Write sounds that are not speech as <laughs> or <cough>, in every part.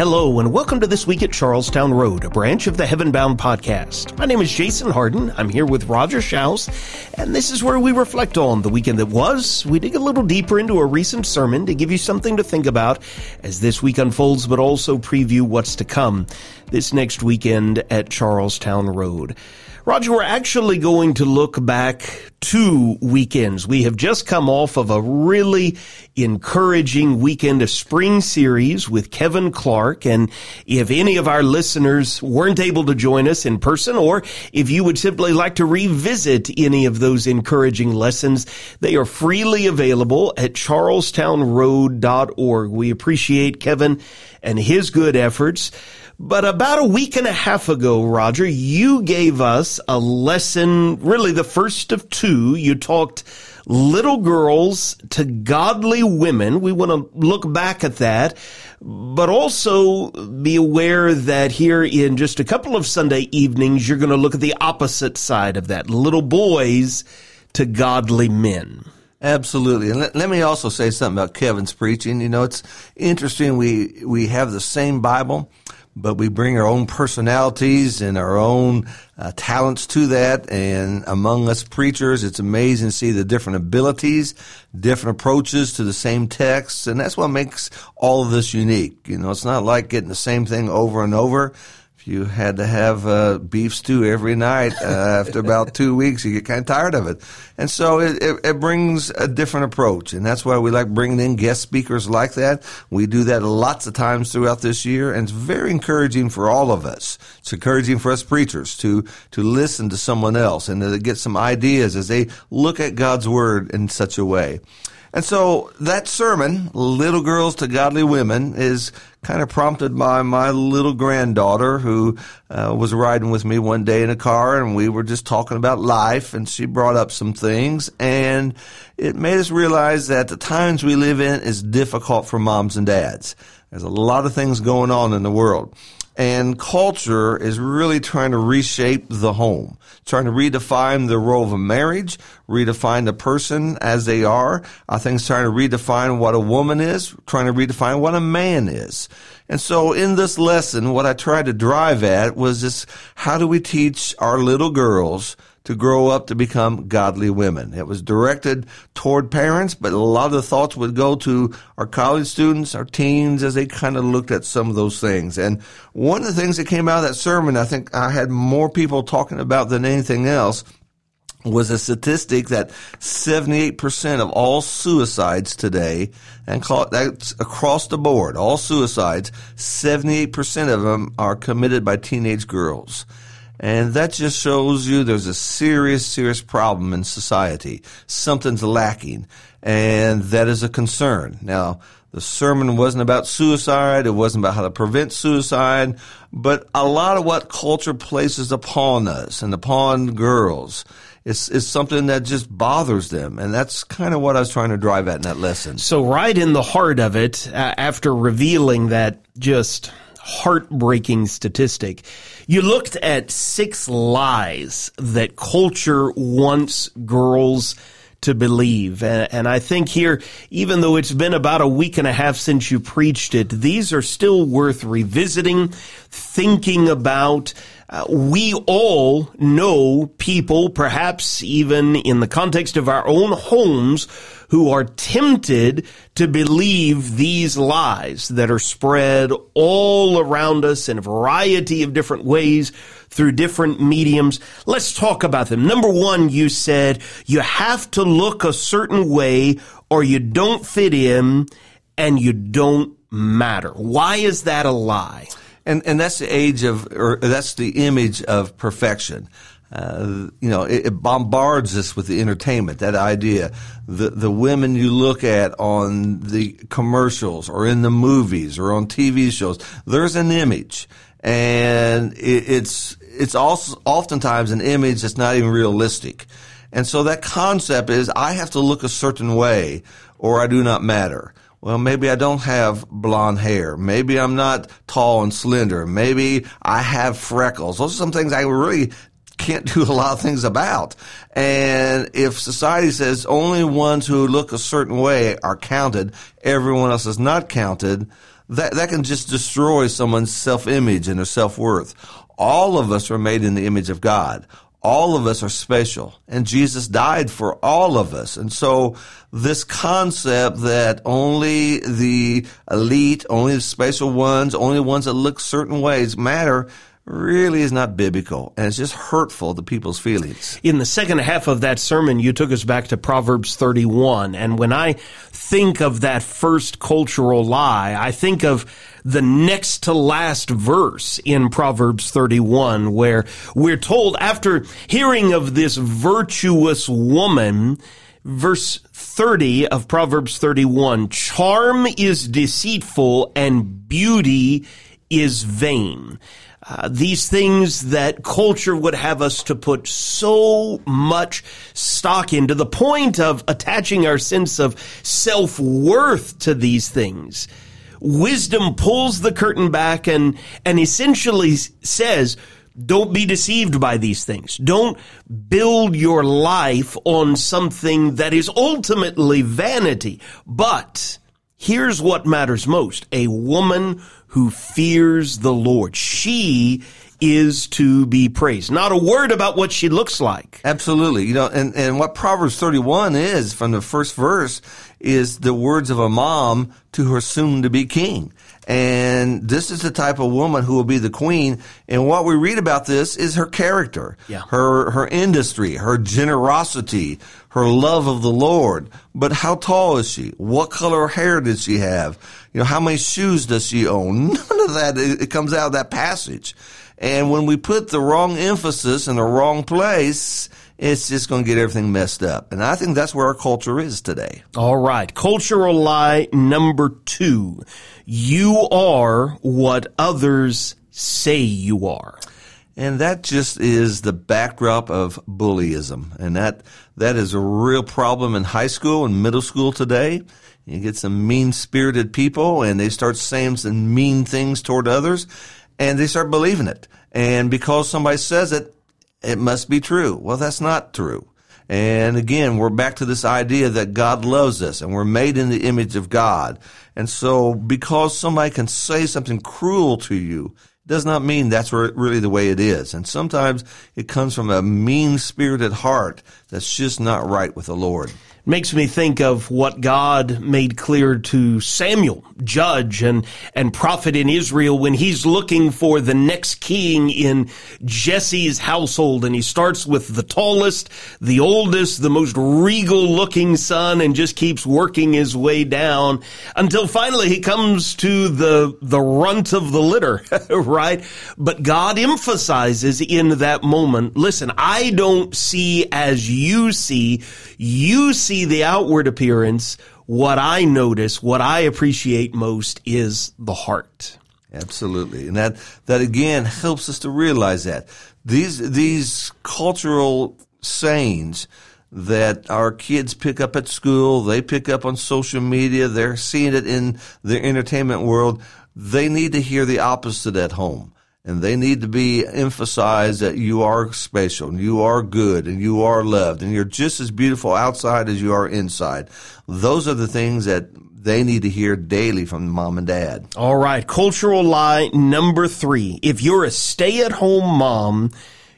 Hello, and welcome to This Week at Charlestown Road, a branch of the Heavenbound podcast. My name is Jason Harden. I'm here with Roger Schaus, and this is where we reflect on the weekend that was. We dig a little deeper into a recent sermon to give you something to think about as this week unfolds, but also preview what's to come this next weekend at Charlestown Road. Roger, we're actually going to look back two weekends. We have just come off of a really encouraging weekend, a spring series with Kevin Clark. And if any of our listeners weren't able to join us in person, or if you would simply like to revisit any of those encouraging lessons, they are freely available at charlestownroad.org. We appreciate Kevin and his good efforts. But about a week and a half ago, Roger, you gave us a lesson, really the first of two. You talked little girls to godly women. We want to look back at that, but also be aware that here in just a couple of Sunday evenings, you're going to look at the opposite side of that. Little boys to godly men. Absolutely. And let, let, me also say something about Kevin's preaching. You know, it's interesting. We, we have the same Bible, but we bring our own personalities and our own uh, talents to that. And among us preachers, it's amazing to see the different abilities, different approaches to the same texts. And that's what makes all of this unique. You know, it's not like getting the same thing over and over if you had to have uh, beef stew every night uh, after about two weeks, you get kind of tired of it. And so it, it, it, brings a different approach. And that's why we like bringing in guest speakers like that. We do that lots of times throughout this year. And it's very encouraging for all of us. It's encouraging for us preachers to, to listen to someone else and to get some ideas as they look at God's word in such a way. And so that sermon, Little Girls to Godly Women, is kind of prompted by my little granddaughter who uh, was riding with me one day in a car and we were just talking about life and she brought up some things and it made us realize that the times we live in is difficult for moms and dads. There's a lot of things going on in the world. And culture is really trying to reshape the home, trying to redefine the role of a marriage, redefine the person as they are. I think it's trying to redefine what a woman is, trying to redefine what a man is. And so in this lesson, what I tried to drive at was this, how do we teach our little girls to grow up to become godly women. It was directed toward parents, but a lot of the thoughts would go to our college students, our teens, as they kind of looked at some of those things. And one of the things that came out of that sermon, I think I had more people talking about than anything else, was a statistic that 78% of all suicides today, and that's across the board, all suicides, 78% of them are committed by teenage girls. And that just shows you there's a serious, serious problem in society. Something's lacking. And that is a concern. Now, the sermon wasn't about suicide. It wasn't about how to prevent suicide. But a lot of what culture places upon us and upon girls is, is something that just bothers them. And that's kind of what I was trying to drive at in that lesson. So right in the heart of it, uh, after revealing that just heartbreaking statistic. You looked at six lies that culture wants girls to believe. And, I think here, even though it's been about a week and a half since you preached it, these are still worth revisiting, thinking about. Uh, we all know people, perhaps even in the context of our own homes, who are tempted to believe these lies that are spread all around us in a variety of different ways through different mediums. Let's talk about them. Number one, you said you have to look a certain way or you don't fit in and you don't matter. Why is that a lie? And, and that's the age of, or that's the image of perfection. Uh, you know, it, it, bombards us with the entertainment, that idea. The, the women you look at on the commercials or in the movies or on TV shows, there's an image. And it, it's, it's also oftentimes an image that's not even realistic. And so that concept is I have to look a certain way or I do not matter. Well, maybe I don't have blonde hair. Maybe I'm not tall and slender. Maybe I have freckles. Those are some things I really can't do a lot of things about. And if society says only ones who look a certain way are counted, everyone else is not counted, that, that can just destroy someone's self-image and their self-worth. All of us are made in the image of God. All of us are special and Jesus died for all of us. And so this concept that only the elite, only the special ones, only ones that look certain ways matter really is not biblical and it's just hurtful to people's feelings. In the second half of that sermon, you took us back to Proverbs 31. And when I think of that first cultural lie, I think of the next to last verse in Proverbs 31 where we're told after hearing of this virtuous woman, verse 30 of Proverbs 31, charm is deceitful and beauty is vain. Uh, these things that culture would have us to put so much stock in to the point of attaching our sense of self-worth to these things. Wisdom pulls the curtain back and, and essentially says, don't be deceived by these things. Don't build your life on something that is ultimately vanity. But here's what matters most. A woman who fears the Lord. She is to be praised. Not a word about what she looks like. Absolutely. You know, and, and what Proverbs 31 is from the first verse is the words of a mom to her soon to be king. And this is the type of woman who will be the queen. And what we read about this is her character, yeah. her, her industry, her generosity, her love of the Lord. But how tall is she? What color hair did she have? You know, how many shoes does she own? <laughs> None of that, it comes out of that passage. And when we put the wrong emphasis in the wrong place, it's just going to get everything messed up. And I think that's where our culture is today. All right. Cultural lie number two. You are what others say you are. And that just is the backdrop of bullyism. And that, that is a real problem in high school and middle school today. You get some mean spirited people and they start saying some mean things toward others and they start believing it. And because somebody says it, it must be true. Well, that's not true. And again, we're back to this idea that God loves us and we're made in the image of God. And so because somebody can say something cruel to you, does not mean that's really the way it is. And sometimes it comes from a mean spirited heart that's just not right with the Lord makes me think of what God made clear to Samuel, judge and, and prophet in Israel when he's looking for the next king in Jesse's household. And he starts with the tallest, the oldest, the most regal looking son and just keeps working his way down until finally he comes to the, the runt of the litter, <laughs> right? But God emphasizes in that moment, listen, I don't see as you see, you see see the outward appearance, what I notice, what I appreciate most is the heart. Absolutely. And that, that again helps us to realize that these, these cultural sayings that our kids pick up at school, they pick up on social media, they're seeing it in the entertainment world. They need to hear the opposite at home and they need to be emphasized that you are special and you are good and you are loved and you're just as beautiful outside as you are inside. Those are the things that they need to hear daily from mom and dad. All right. Cultural lie number three. If you're a stay at home mom,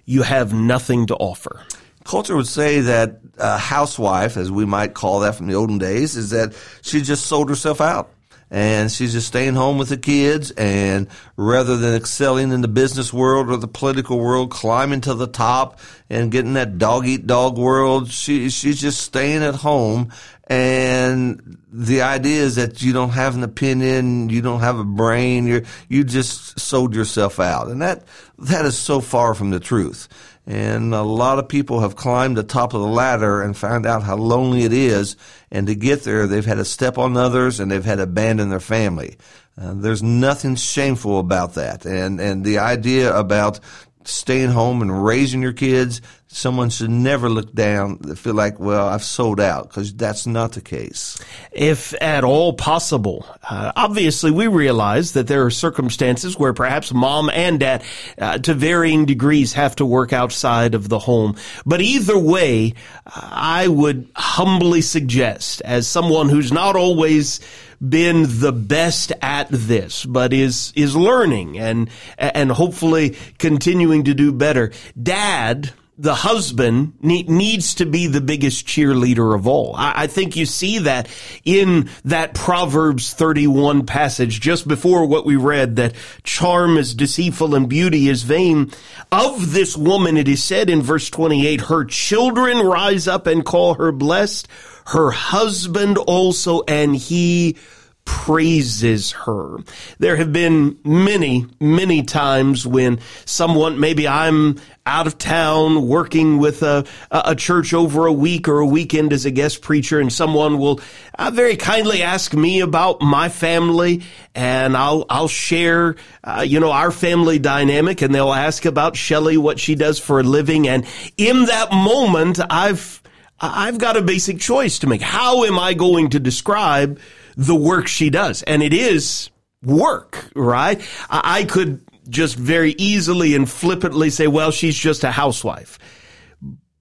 you have nothing to offer. Culture would say that a housewife, as we might call that from the olden days, is that she just sold herself out and she's just staying home with the kids and rather than excelling in the business world or the political world, climbing to the top and getting that dog eat dog world, she, she's just staying at home. And the idea is that you don't have an opinion, you don't have a brain, you you just sold yourself out. And that, that is so far from the truth. And a lot of people have climbed the top of the ladder and found out how lonely it is. And to get there, they've had to step on others and they've had to abandon their family. Uh, there's nothing shameful about that. And, and the idea about staying home and raising your kids, someone should never look down, and feel like, well, I've sold out, because that's not the case. If at all possible. Uh, obviously, we realize that there are circumstances where perhaps mom and dad, uh, to varying degrees, have to work outside of the home. But either way, I would humbly suggest, as someone who's not always been the best at this, but is is learning and and hopefully continuing to do better. Dad the husband needs to be the biggest cheerleader of all. I, think you see that in that Proverbs 31 passage just before what we read that charm is deceitful and beauty is vain. Of this woman, it is said in verse 28, her children rise up and call her blessed, her husband also, and he praises her. There have been many, many times when someone, maybe I'm out of town working with a, a church over a week or a weekend as a guest preacher and someone will uh, very kindly ask me about my family and I'll, I'll share, uh, you know, our family dynamic and they'll ask about Shelly, what she does for a living. And in that moment, I've, I've got a basic choice to make. How am I going to describe the work she does. And it is work, right? I could just very easily and flippantly say, well, she's just a housewife.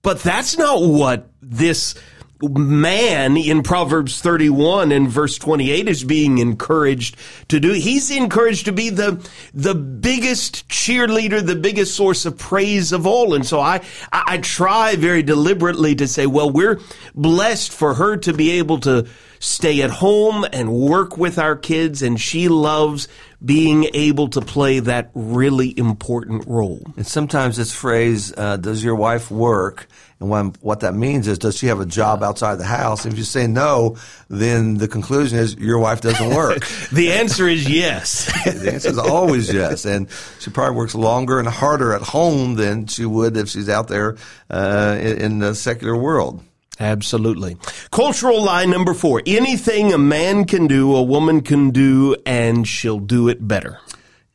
But that's not what this man in Proverbs 31 and verse 28 is being encouraged to do. He's encouraged to be the, the biggest cheerleader, the biggest source of praise of all. And so I, I try very deliberately to say, well, we're blessed for her to be able to stay at home and work with our kids, and she loves being able to play that really important role. And sometimes this phrase, uh, does your wife work? And when, what that means is, does she have a job outside the house? If you say no, then the conclusion is your wife doesn't work. <laughs> the answer is yes. <laughs> the answer is always yes. And she probably works longer and harder at home than she would if she's out there uh, in, in the secular world. Absolutely. Cultural lie number four. Anything a man can do, a woman can do, and she'll do it better.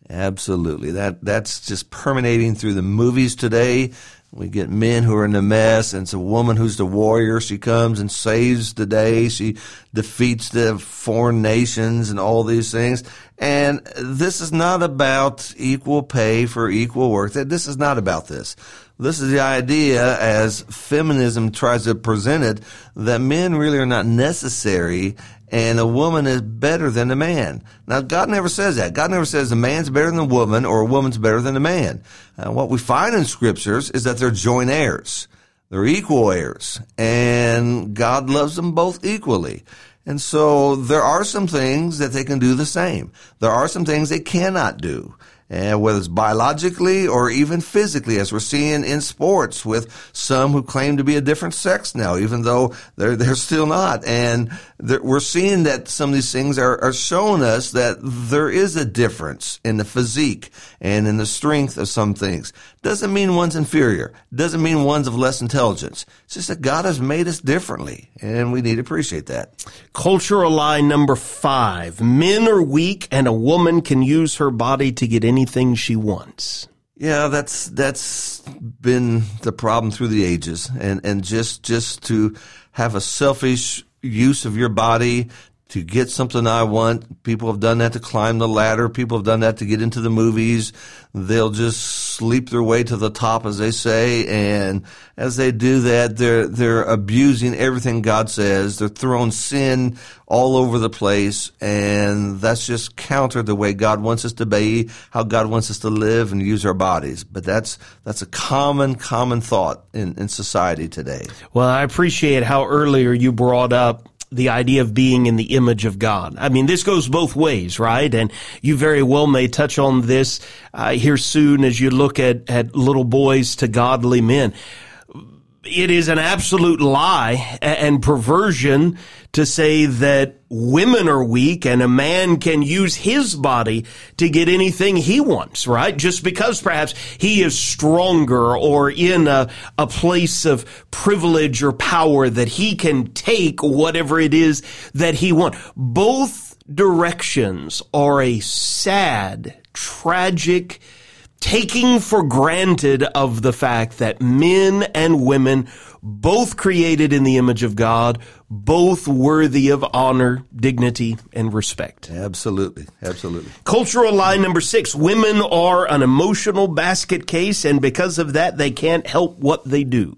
Absolutely. That that's just permeating through the movies today. We get men who are in the mess, and it's a woman who's the warrior. She comes and saves the day. She defeats the foreign nations and all these things. And this is not about equal pay for equal work. This is not about this. This is the idea as feminism tries to present it that men really are not necessary and a woman is better than a man. Now, God never says that. God never says a man's better than a woman or a woman's better than a man. Uh, what we find in scriptures is that they're joint heirs. They're equal heirs and God loves them both equally. And so there are some things that they can do the same. There are some things they cannot do and whether it's biologically or even physically, as we're seeing in sports with some who claim to be a different sex now, even though they're they're still not. And we're seeing that some of these things are, are showing us that there is a difference in the physique and in the strength of some things. Doesn't mean one's inferior. Doesn't mean one's of less intelligence. It's just that God has made us differently, and we need to appreciate that. Cultural lie number five: Men are weak, and a woman can use her body to get anything she wants. Yeah, that's that's been the problem through the ages, and and just just to have a selfish use of your body to get something I want. People have done that to climb the ladder. People have done that to get into the movies. They'll just sleep their way to the top, as they say. And as they do that, they're, they're abusing everything God says. They're throwing sin all over the place. And that's just counter the way God wants us to be, how God wants us to live and use our bodies. But that's, that's a common, common thought in, in society today. Well, I appreciate how earlier you brought up the idea of being in the image of God. I mean, this goes both ways, right? And you very well may touch on this uh, here soon as you look at, at little boys to godly men it is an absolute lie and perversion to say that women are weak and a man can use his body to get anything he wants, right? Just because perhaps he is stronger or in a, a place of privilege or power that he can take whatever it is that he wants. Both directions are a sad, tragic, taking for granted of the fact that men and women both created in the image of God, both worthy of honor, dignity, and respect. Absolutely. Absolutely. Cultural lie number six. Women are an emotional basket case, and because of that, they can't help what they do.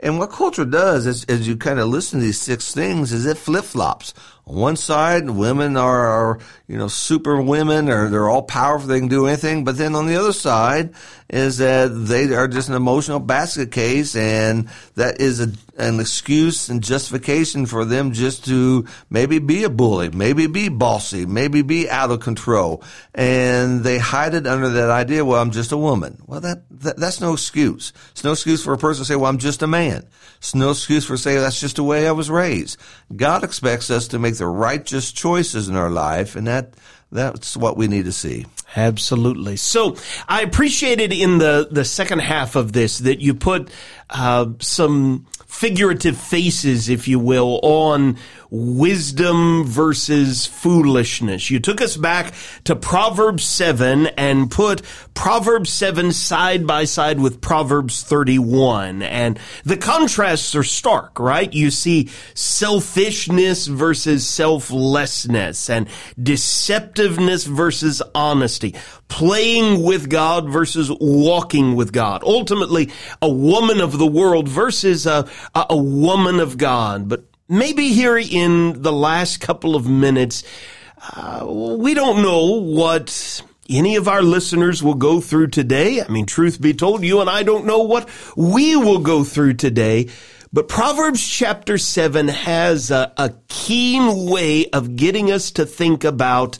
And what culture does, as, as you kind of listen to these six things, is it flip flops. On one side, women are, are, you know, super women or they're all powerful. They can do anything. But then on the other side is that they are just an emotional basket case. And that is a, an excuse and justification for them just to maybe be a bully, maybe be bossy, maybe be out of control. And they hide it under that idea, well, I'm just a woman. Well, that, that that's no excuse. It's no excuse for a person to say, well, I'm just a man. It's no excuse for saying that's just the way I was raised. God expects us to make the righteous choices in our life, and that that's what we need to see. Absolutely. So I appreciated in the the second half of this that you put uh, some figurative faces, if you will, on wisdom versus foolishness. You took us back to Proverbs 7 and put Proverbs 7 side by side with Proverbs 31. And the contrasts are stark, right? You see selfishness versus selflessness and deceptiveness versus honesty, playing with God versus walking with God. Ultimately, a woman of the world versus a, a woman of God. But maybe here in the last couple of minutes, uh, we don't know what any of our listeners will go through today. I mean, truth be told, you and I don't know what we will go through today. But Proverbs chapter 7 has a, a keen way of getting us to think about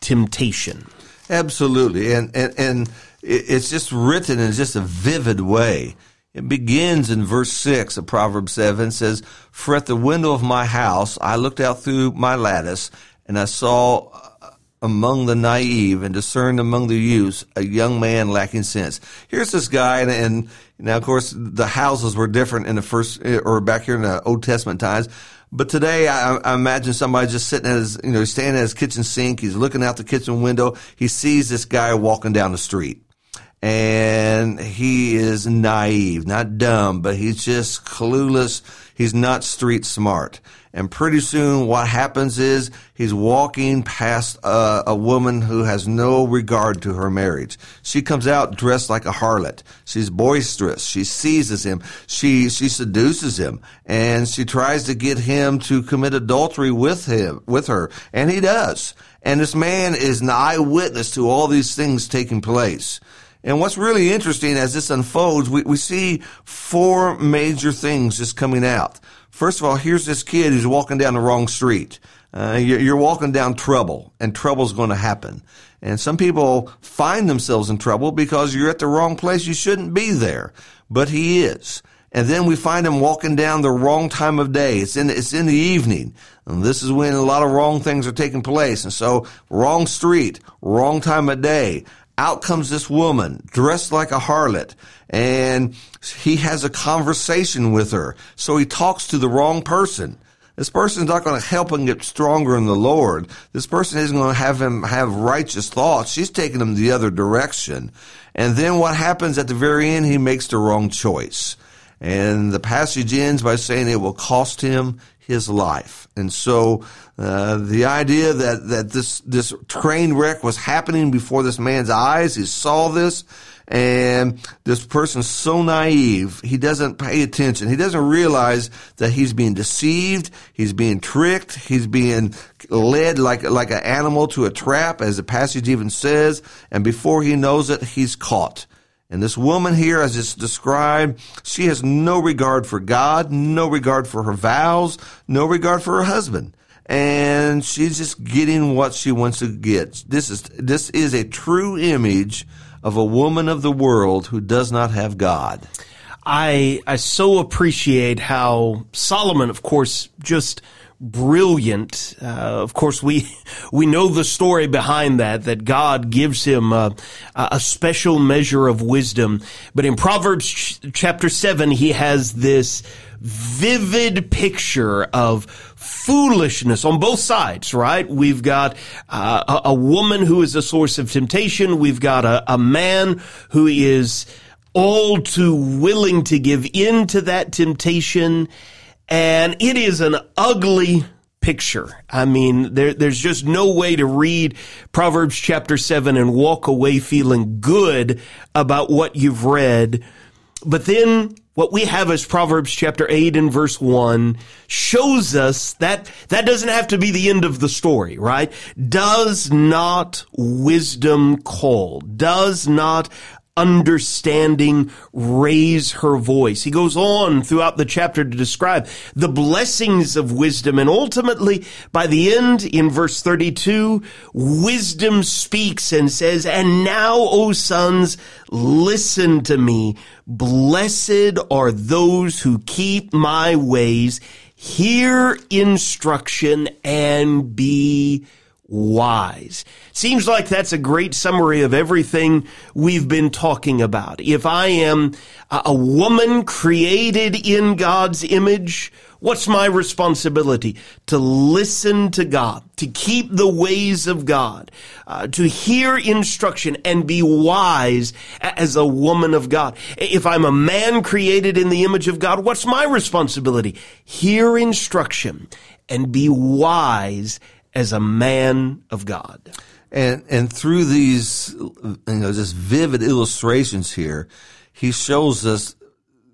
temptation. Absolutely. And, and, and it's just written in just a vivid way. It begins in verse 6 of Proverbs 7 says, For at the window of my house I looked out through my lattice, and I saw uh, among the naive and discerned among the youths a young man lacking sense. Here's this guy, and, and now, of course, the houses were different in the first, or back here in the Old Testament times. But today, I, I, imagine somebody just sitting at his, you know, standing at his kitchen sink. He's looking out the kitchen window. He sees this guy walking down the street and he is naive, not dumb, but he's just clueless. He's not street smart. And pretty soon what happens is he's walking past a, a, woman who has no regard to her marriage. She comes out dressed like a harlot. She's boisterous. She seizes him. She, she seduces him and she tries to get him to commit adultery with him, with her. And he does. And this man is an eyewitness to all these things taking place. And what's really interesting as this unfolds, we, we see four major things just coming out. First of all, here's this kid who's walking down the wrong street. Uh, you're, walking down trouble, and trouble's going to happen. And some people find themselves in trouble because you're at the wrong place. You shouldn't be there, but he is. And then we find him walking down the wrong time of day. It's in, it's in the evening. And this is when a lot of wrong things are taking place. And so, wrong street, wrong time of day out comes this woman dressed like a harlot and he has a conversation with her. So he talks to the wrong person. This person is not going to help him get stronger in the Lord. This person isn't going to have him have righteous thoughts. She's taking him the other direction. And then what happens at the very end? He makes the wrong choice. And the passage ends by saying it will cost him his life. And so uh, the idea that, that this, this train wreck was happening before this man's eyes, he saw this, and this person's so naive, he doesn't pay attention. He doesn't realize that he's being deceived, he's being tricked, he's being led like, like an animal to a trap, as the passage even says, and before he knows it, he's caught. And this woman here, as it's described, she has no regard for God, no regard for her vows, no regard for her husband. And she's just getting what she wants to get. This is, this is a true image of a woman of the world who does not have God. I, I so appreciate how Solomon, of course, just brilliant. Uh, of course, we we know the story behind that that God gives him a, a special measure of wisdom. But in Proverbs ch- chapter seven, he has this vivid picture of foolishness on both sides, right? We've got uh, a, a, woman who is a source of temptation. We've got a, a man who is all too willing to give in to that temptation. And it is an ugly picture. I mean, there, there's just no way to read Proverbs chapter 7 and walk away feeling good about what you've read. But then what we have as Proverbs chapter 8 and verse 1 shows us that that doesn't have to be the end of the story, right? Does not wisdom call? Does not understanding raise her voice. He goes on throughout the chapter to describe the blessings of wisdom. And ultimately, by the end, in verse 32, wisdom speaks and says, And now, O sons, listen to me. Blessed are those who keep my ways. Hear instruction and be wise. Seems like that's a great summary of everything we've been talking about. If I am a woman created in God's image, what's my responsibility? To listen to God, to keep the ways of God, uh, to hear instruction and be wise as a woman of God. If I'm a man created in the image of God, what's my responsibility? Hear instruction and be wise as a man of God. And and through these you know just vivid illustrations here, he shows us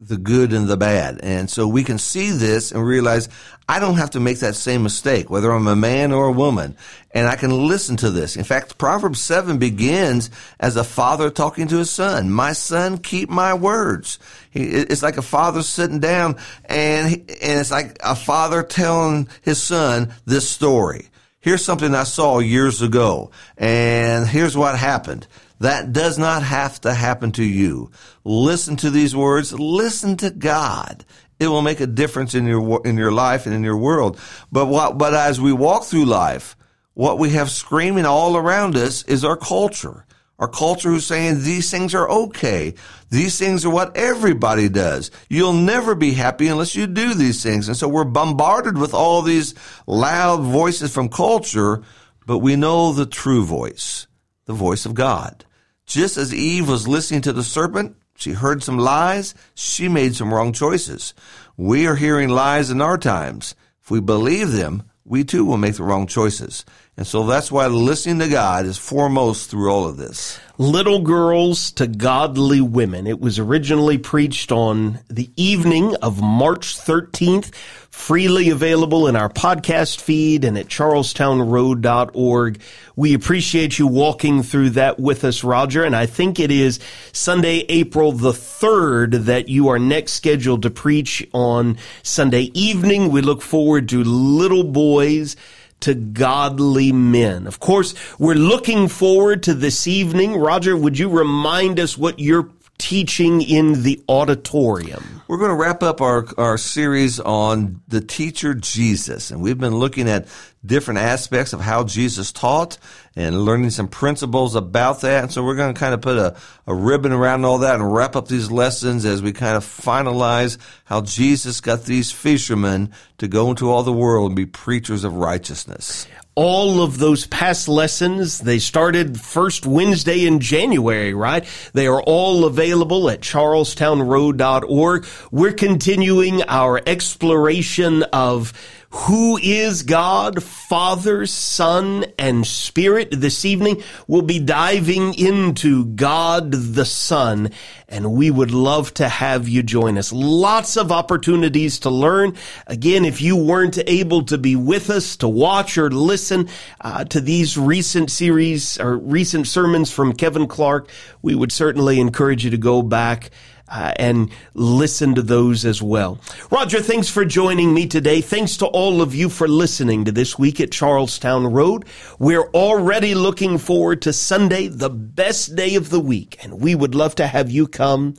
the good and the bad. And so we can see this and realize I don't have to make that same mistake, whether I'm a man or a woman. And I can listen to this. In fact, Proverbs 7 begins as a father talking to his son. My son, keep my words. It's like a father sitting down and, and it's like a father telling his son this story here's something I saw years ago, and here's what happened. That does not have to happen to you. Listen to these words. Listen to God. It will make a difference in your in your life and in your world. But what, but as we walk through life, what we have screaming all around us is our culture. Our culture who's saying these things are okay. These things are what everybody does. You'll never be happy unless you do these things. And so we're bombarded with all these loud voices from culture, but we know the true voice, the voice of God. Just as Eve was listening to the serpent, she heard some lies, she made some wrong choices. We are hearing lies in our times. If we believe them, we too will make the wrong choices. And so that's why listening to God is foremost through all of this. Little Girls to Godly Women. It was originally preached on the evening of March 13th, freely available in our podcast feed and at charlestownroad.org. We appreciate you walking through that with us, Roger. And I think it is Sunday, April the 3rd that you are next scheduled to preach on Sunday evening. We look forward to little boys to godly men. Of course, we're looking forward to this evening. Roger, would you remind us what you're teaching in the auditorium? We're going to wrap up our, our series on the teacher Jesus. And we've been looking at different aspects of how Jesus taught and learning some principles about that. And so we're going to kind of put a, a ribbon around all that and wrap up these lessons as we kind of finalize how Jesus got these fishermen to go into all the world and be preachers of righteousness all of those past lessons. They started first Wednesday in January, right? They are all available at charlestownroad.org. We're continuing our exploration of who is God, Father, Son, and Spirit. This evening, we'll be diving into God the Son, and we would love to have you join us. Lots of opportunities to learn. Again, if you weren't able to be with us to watch or listen uh, to these recent series or recent sermons from Kevin Clark, we would certainly encourage you to go back uh, and listen to those as well. Roger, thanks for joining me today. Thanks to all of you for listening to this week at Charlestown Road. We're already looking forward to Sunday, the best day of the week, and we would love to have you come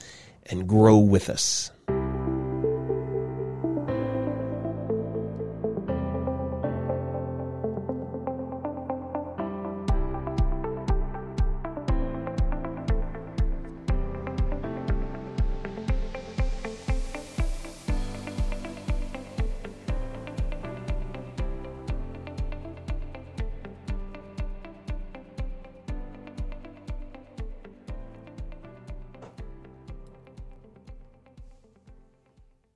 and grow with us.